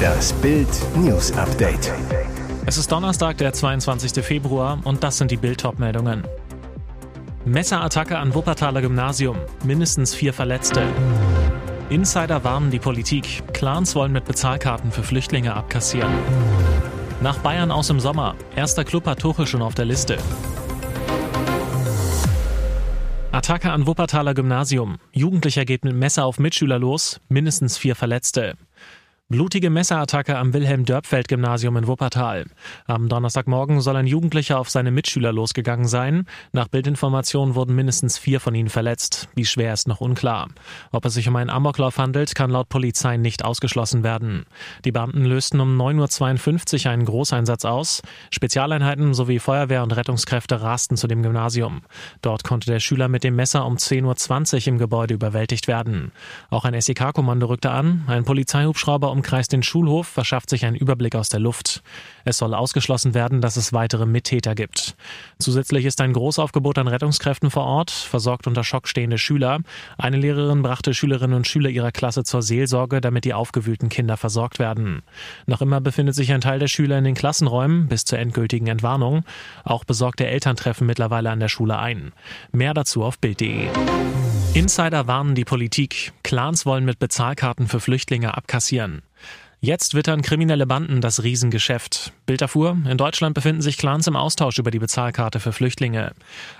Das Bild News Update. Es ist Donnerstag, der 22. Februar und das sind die Bild meldungen Messerattacke an Wuppertaler Gymnasium, mindestens vier Verletzte. Insider warnen die Politik, Clans wollen mit Bezahlkarten für Flüchtlinge abkassieren. Nach Bayern aus im Sommer, erster Club hat Tuchel schon auf der Liste. Attacke an Wuppertaler Gymnasium. Jugendlicher geht mit Messer auf Mitschüler los, mindestens vier Verletzte. Blutige Messerattacke am Wilhelm-Dörpfeld-Gymnasium in Wuppertal. Am Donnerstagmorgen soll ein Jugendlicher auf seine Mitschüler losgegangen sein. Nach Bildinformationen wurden mindestens vier von ihnen verletzt. Wie schwer ist noch unklar. Ob es sich um einen Amoklauf handelt, kann laut Polizei nicht ausgeschlossen werden. Die Beamten lösten um 9.52 Uhr einen Großeinsatz aus. Spezialeinheiten sowie Feuerwehr und Rettungskräfte rasten zu dem Gymnasium. Dort konnte der Schüler mit dem Messer um 10.20 Uhr im Gebäude überwältigt werden. Auch ein SEK-Kommando rückte an. Ein Polizeihubschrauber um umkreist den Schulhof, verschafft sich einen Überblick aus der Luft. Es soll ausgeschlossen werden, dass es weitere Mittäter gibt. Zusätzlich ist ein Großaufgebot an Rettungskräften vor Ort, versorgt unter Schock stehende Schüler. Eine Lehrerin brachte Schülerinnen und Schüler ihrer Klasse zur Seelsorge, damit die aufgewühlten Kinder versorgt werden. Noch immer befindet sich ein Teil der Schüler in den Klassenräumen bis zur endgültigen Entwarnung. Auch besorgte Eltern treffen mittlerweile an der Schule ein. Mehr dazu auf Bild.de. Insider warnen die Politik. Clans wollen mit Bezahlkarten für Flüchtlinge abkassieren. Jetzt wittern kriminelle Banden das Riesengeschäft. Bild erfuhr, in Deutschland befinden sich Clans im Austausch über die Bezahlkarte für Flüchtlinge.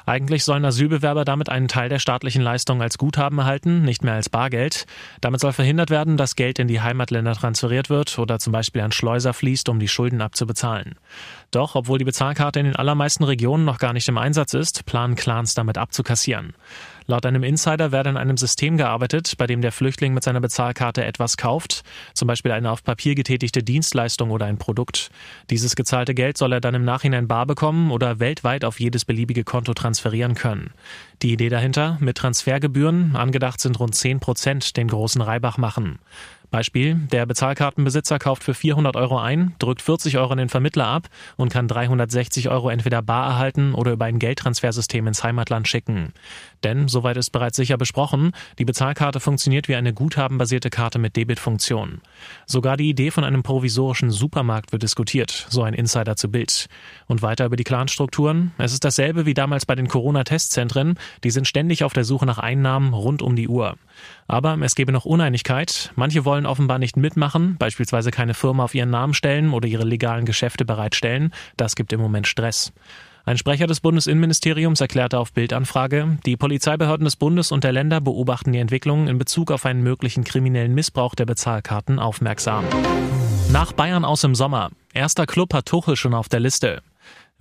Eigentlich sollen Asylbewerber damit einen Teil der staatlichen Leistung als Guthaben erhalten, nicht mehr als Bargeld. Damit soll verhindert werden, dass Geld in die Heimatländer transferiert wird oder zum Beispiel an Schleuser fließt, um die Schulden abzubezahlen. Doch, obwohl die Bezahlkarte in den allermeisten Regionen noch gar nicht im Einsatz ist, planen Clans damit abzukassieren. Laut einem Insider werde an einem System gearbeitet, bei dem der Flüchtling mit seiner Bezahlkarte etwas kauft, zum Beispiel eine auf Papier getätigte Dienstleistung oder ein Produkt. Dieses gezahlte Geld soll er dann im Nachhinein bar bekommen oder weltweit auf jedes beliebige Konto transferieren können. Die Idee dahinter, mit Transfergebühren, angedacht sind rund 10 Prozent, den großen Reibach machen. Beispiel, der Bezahlkartenbesitzer kauft für 400 Euro ein, drückt 40 Euro an den Vermittler ab und kann 360 Euro entweder bar erhalten oder über ein Geldtransfersystem ins Heimatland schicken. Denn, soweit ist bereits sicher besprochen, die Bezahlkarte funktioniert wie eine guthabenbasierte Karte mit Debitfunktion. Sogar die Idee von einem provisorischen Supermarkt wird diskutiert, so ein Insider zu Bild. Und weiter über die Clanstrukturen. Es ist dasselbe wie damals bei den Corona-Testzentren. Die sind ständig auf der Suche nach Einnahmen rund um die Uhr. Aber es gebe noch Uneinigkeit. Manche wollen offenbar nicht mitmachen, beispielsweise keine Firma auf ihren Namen stellen oder ihre legalen Geschäfte bereitstellen. Das gibt im Moment Stress. Ein Sprecher des Bundesinnenministeriums erklärte auf Bildanfrage, die Polizeibehörden des Bundes und der Länder beobachten die Entwicklungen in Bezug auf einen möglichen kriminellen Missbrauch der Bezahlkarten aufmerksam. Nach Bayern aus im Sommer. Erster Club hat Tuchel schon auf der Liste.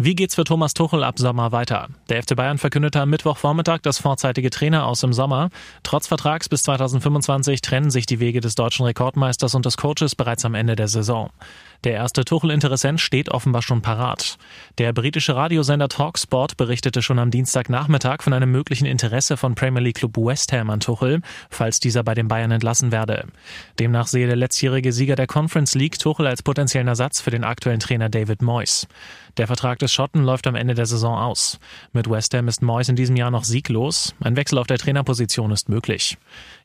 Wie geht's für Thomas Tuchel ab Sommer weiter? Der FC Bayern verkündete am Mittwochvormittag das vorzeitige Trainer aus im Sommer. Trotz Vertrags bis 2025 trennen sich die Wege des deutschen Rekordmeisters und des Coaches bereits am Ende der Saison. Der erste Tuchel-Interessent steht offenbar schon parat. Der britische Radiosender Talksport berichtete schon am Dienstagnachmittag von einem möglichen Interesse von Premier League Club West Ham an Tuchel, falls dieser bei den Bayern entlassen werde. Demnach sehe der letztjährige Sieger der Conference League Tuchel als potenziellen Ersatz für den aktuellen Trainer David Moyes. Der Vertrag des Schotten läuft am Ende der Saison aus. Mit West Ham ist Moyes in diesem Jahr noch sieglos. Ein Wechsel auf der Trainerposition ist möglich.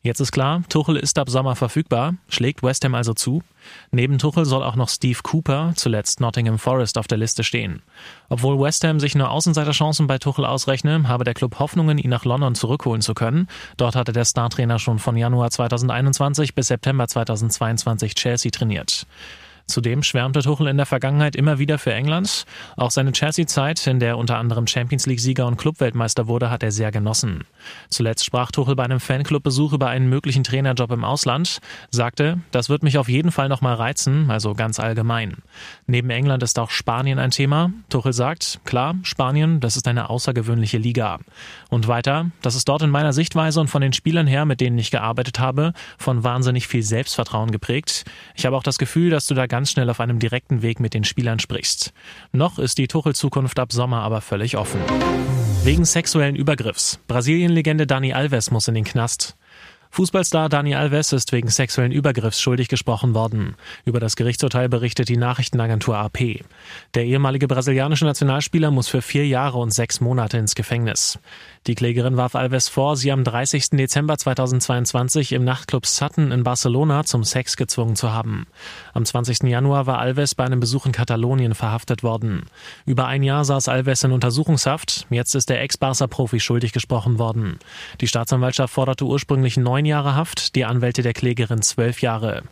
Jetzt ist klar, Tuchel ist ab Sommer verfügbar. Schlägt West Ham also zu? Neben Tuchel soll auch noch Steve Cooper, zuletzt Nottingham Forest, auf der Liste stehen. Obwohl West Ham sich nur Außenseiterchancen bei Tuchel ausrechne, habe der Club Hoffnungen, ihn nach London zurückholen zu können. Dort hatte der Startrainer schon von Januar 2021 bis September 2022 Chelsea trainiert. Zudem schwärmte Tuchel in der Vergangenheit immer wieder für England. Auch seine Chelsea-Zeit, in der unter anderem Champions League-Sieger und Clubweltmeister wurde, hat er sehr genossen. Zuletzt sprach Tuchel bei einem Fanclub-Besuch über einen möglichen Trainerjob im Ausland, sagte, das wird mich auf jeden Fall nochmal reizen, also ganz allgemein. Neben England ist auch Spanien ein Thema. Tuchel sagt, klar, Spanien, das ist eine außergewöhnliche Liga. Und weiter, das ist dort in meiner Sichtweise und von den Spielern her, mit denen ich gearbeitet habe, von wahnsinnig viel Selbstvertrauen geprägt. Ich habe auch das Gefühl, dass du da ganz schnell auf einem direkten Weg mit den Spielern sprichst. Noch ist die Tuchel-Zukunft ab Sommer aber völlig offen. Wegen sexuellen Übergriffs. Brasilien-Legende Dani Alves muss in den Knast. Fußballstar Dani Alves ist wegen sexuellen Übergriffs schuldig gesprochen worden. Über das Gerichtsurteil berichtet die Nachrichtenagentur AP. Der ehemalige brasilianische Nationalspieler muss für vier Jahre und sechs Monate ins Gefängnis. Die Klägerin warf Alves vor, sie am 30. Dezember 2022 im Nachtclub Sutton in Barcelona zum Sex gezwungen zu haben. Am 20. Januar war Alves bei einem Besuch in Katalonien verhaftet worden. Über ein Jahr saß Alves in Untersuchungshaft. Jetzt ist der Ex-Barca-Profi schuldig gesprochen worden. Die Staatsanwaltschaft forderte ursprünglich neun neun Jahre Haft, die Anwälte der Klägerin zwölf Jahre.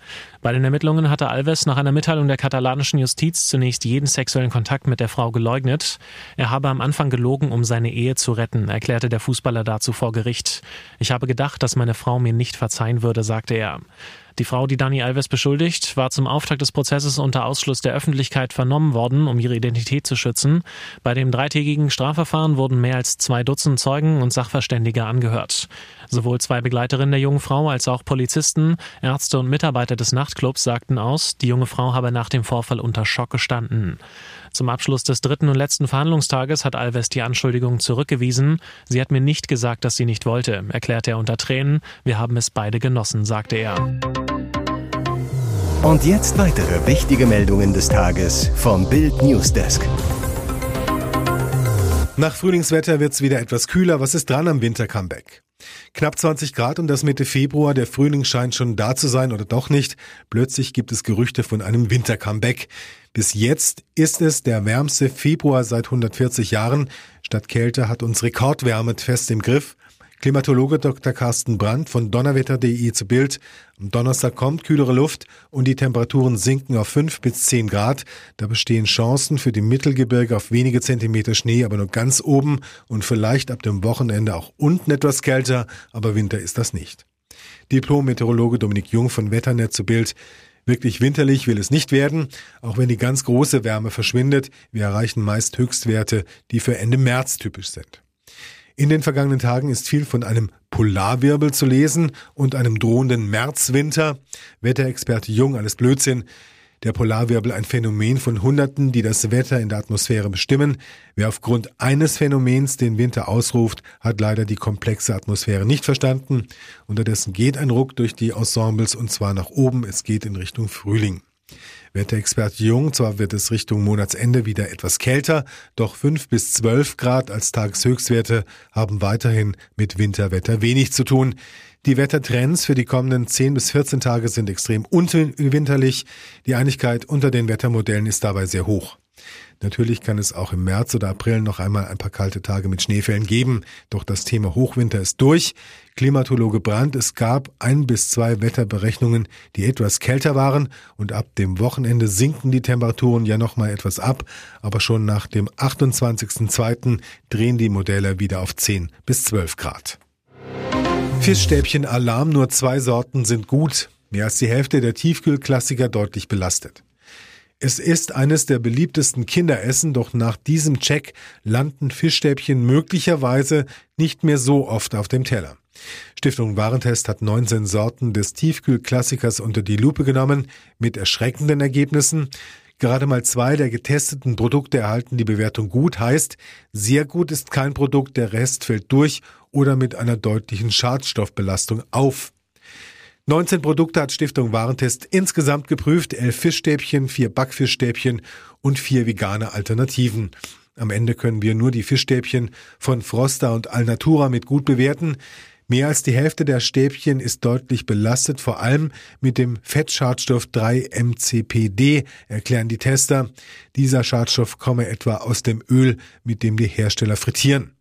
Bei den Ermittlungen hatte Alves nach einer Mitteilung der katalanischen Justiz zunächst jeden sexuellen Kontakt mit der Frau geleugnet. Er habe am Anfang gelogen, um seine Ehe zu retten, erklärte der Fußballer dazu vor Gericht. Ich habe gedacht, dass meine Frau mir nicht verzeihen würde, sagte er. Die Frau, die Dani Alves beschuldigt, war zum Auftakt des Prozesses unter Ausschluss der Öffentlichkeit vernommen worden, um ihre Identität zu schützen. Bei dem dreitägigen Strafverfahren wurden mehr als zwei Dutzend Zeugen und Sachverständige angehört. Sowohl zwei Begleiterinnen der jungen Frau als auch Polizisten, Ärzte und Mitarbeiter des Nachtclubs sagten aus, die junge Frau habe nach dem Vorfall unter Schock gestanden. Zum Abschluss des dritten und letzten Verhandlungstages hat Alves die Anschuldigung zurückgewiesen. Sie hat mir nicht gesagt, dass sie nicht wollte, erklärte er unter Tränen. Wir haben es beide genossen, sagte er. Und jetzt weitere wichtige Meldungen des Tages vom Bild Newsdesk. Nach Frühlingswetter wird es wieder etwas kühler. Was ist dran am Winter-Comeback? Knapp 20 Grad und das Mitte Februar. Der Frühling scheint schon da zu sein oder doch nicht. Plötzlich gibt es Gerüchte von einem Winter-Comeback. Bis jetzt ist es der wärmste Februar seit 140 Jahren. Statt Kälte hat uns Rekordwärme fest im Griff. Klimatologe Dr. Carsten Brandt von donnerwetter.de zu Bild. Am Donnerstag kommt kühlere Luft und die Temperaturen sinken auf 5 bis 10 Grad. Da bestehen Chancen für die Mittelgebirge auf wenige Zentimeter Schnee, aber nur ganz oben und vielleicht ab dem Wochenende auch unten etwas kälter, aber Winter ist das nicht. Diplom-Meteorologe Dominik Jung von Wetternet zu Bild. Wirklich winterlich will es nicht werden, auch wenn die ganz große Wärme verschwindet. Wir erreichen meist Höchstwerte, die für Ende März typisch sind. In den vergangenen Tagen ist viel von einem Polarwirbel zu lesen und einem drohenden Märzwinter. Wetterexperte Jung, alles Blödsinn. Der Polarwirbel ein Phänomen von Hunderten, die das Wetter in der Atmosphäre bestimmen. Wer aufgrund eines Phänomens den Winter ausruft, hat leider die komplexe Atmosphäre nicht verstanden. Unterdessen geht ein Ruck durch die Ensembles und zwar nach oben. Es geht in Richtung Frühling. Wetterexperte Jung, zwar wird es Richtung Monatsende wieder etwas kälter, doch 5 bis 12 Grad als Tageshöchstwerte haben weiterhin mit Winterwetter wenig zu tun. Die Wettertrends für die kommenden 10 bis 14 Tage sind extrem unwinterlich. Die Einigkeit unter den Wettermodellen ist dabei sehr hoch. Natürlich kann es auch im März oder April noch einmal ein paar kalte Tage mit Schneefällen geben, doch das Thema Hochwinter ist durch. Klimatologe Brandt, es gab ein bis zwei Wetterberechnungen, die etwas kälter waren und ab dem Wochenende sinken die Temperaturen ja noch mal etwas ab, aber schon nach dem 28.02. drehen die Modelle wieder auf 10 bis 12 Grad. Fischstäbchen Alarm, nur zwei Sorten sind gut. Mehr als die Hälfte der Tiefkühlklassiker deutlich belastet. Es ist eines der beliebtesten Kinderessen, doch nach diesem Check landen Fischstäbchen möglicherweise nicht mehr so oft auf dem Teller. Stiftung Warentest hat 19 Sorten des Tiefkühlklassikers unter die Lupe genommen, mit erschreckenden Ergebnissen. Gerade mal zwei der getesteten Produkte erhalten die Bewertung gut, heißt, sehr gut ist kein Produkt, der Rest fällt durch oder mit einer deutlichen Schadstoffbelastung auf. 19 Produkte hat Stiftung Warentest insgesamt geprüft, 11 Fischstäbchen, 4 Backfischstäbchen und 4 vegane Alternativen. Am Ende können wir nur die Fischstäbchen von Froster und Alnatura mit gut bewerten. Mehr als die Hälfte der Stäbchen ist deutlich belastet, vor allem mit dem Fettschadstoff 3-MCPD, erklären die Tester. Dieser Schadstoff komme etwa aus dem Öl, mit dem die Hersteller frittieren.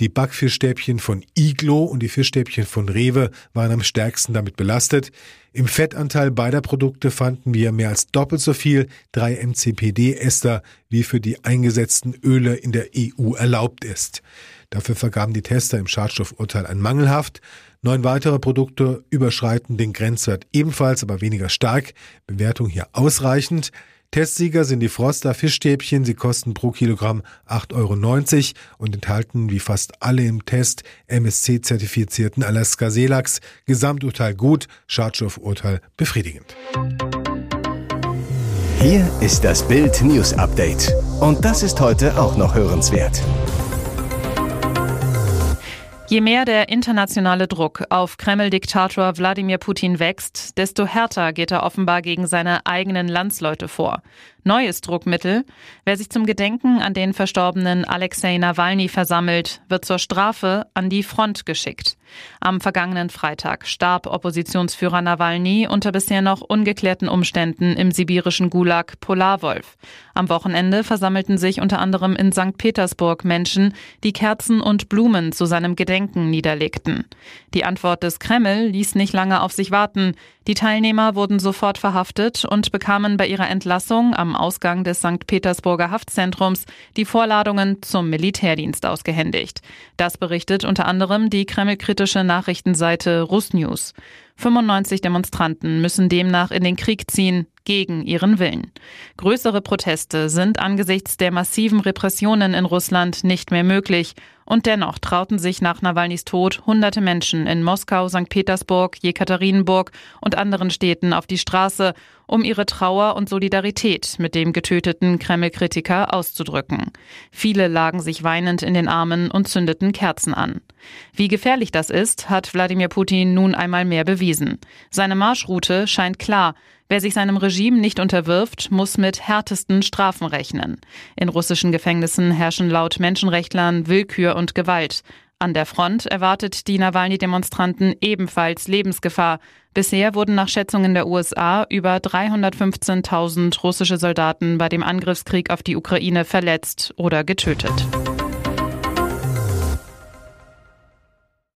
Die Backfischstäbchen von Iglo und die Fischstäbchen von Rewe waren am stärksten damit belastet. Im Fettanteil beider Produkte fanden wir mehr als doppelt so viel 3-MCPD-Ester, wie für die eingesetzten Öle in der EU erlaubt ist. Dafür vergaben die Tester im Schadstoffurteil ein mangelhaft. Neun weitere Produkte überschreiten den Grenzwert ebenfalls, aber weniger stark. Bewertung hier ausreichend. Testsieger sind die Froster Fischstäbchen. Sie kosten pro Kilogramm 8,90 Euro und enthalten wie fast alle im Test MSC-zertifizierten Alaska Seelachs. Gesamturteil gut, Schadstoffurteil befriedigend. Hier ist das Bild News Update. Und das ist heute auch noch hörenswert. Je mehr der internationale Druck auf Kreml-Diktator Wladimir Putin wächst, desto härter geht er offenbar gegen seine eigenen Landsleute vor. Neues Druckmittel. Wer sich zum Gedenken an den verstorbenen Alexei Nawalny versammelt, wird zur Strafe an die Front geschickt. Am vergangenen Freitag starb Oppositionsführer Nawalny unter bisher noch ungeklärten Umständen im sibirischen Gulag Polarwolf. Am Wochenende versammelten sich unter anderem in St. Petersburg Menschen, die Kerzen und Blumen zu seinem Gedenken niederlegten. Die Antwort des Kreml ließ nicht lange auf sich warten. Die Teilnehmer wurden sofort verhaftet und bekamen bei ihrer Entlassung am Ausgang des St. Petersburger Haftzentrums die Vorladungen zum Militärdienst ausgehändigt. Das berichtet unter anderem die kremlkritische Nachrichtenseite Rusnews. 95 Demonstranten müssen demnach in den Krieg ziehen, gegen ihren Willen. Größere Proteste sind angesichts der massiven Repressionen in Russland nicht mehr möglich. Und dennoch trauten sich nach Nawalnys Tod hunderte Menschen in Moskau, St. Petersburg, Jekaterinburg und anderen Städten auf die Straße, um ihre Trauer und Solidarität mit dem getöteten Kreml-Kritiker auszudrücken. Viele lagen sich weinend in den Armen und zündeten Kerzen an. Wie gefährlich das ist, hat Wladimir Putin nun einmal mehr bewiesen. Seine Marschroute scheint klar. Wer sich seinem Regime nicht unterwirft, muss mit härtesten Strafen rechnen. In russischen Gefängnissen herrschen laut Menschenrechtlern Willkür und Gewalt. An der Front erwartet die Nawalny-Demonstranten ebenfalls Lebensgefahr. Bisher wurden nach Schätzungen der USA über 315.000 russische Soldaten bei dem Angriffskrieg auf die Ukraine verletzt oder getötet.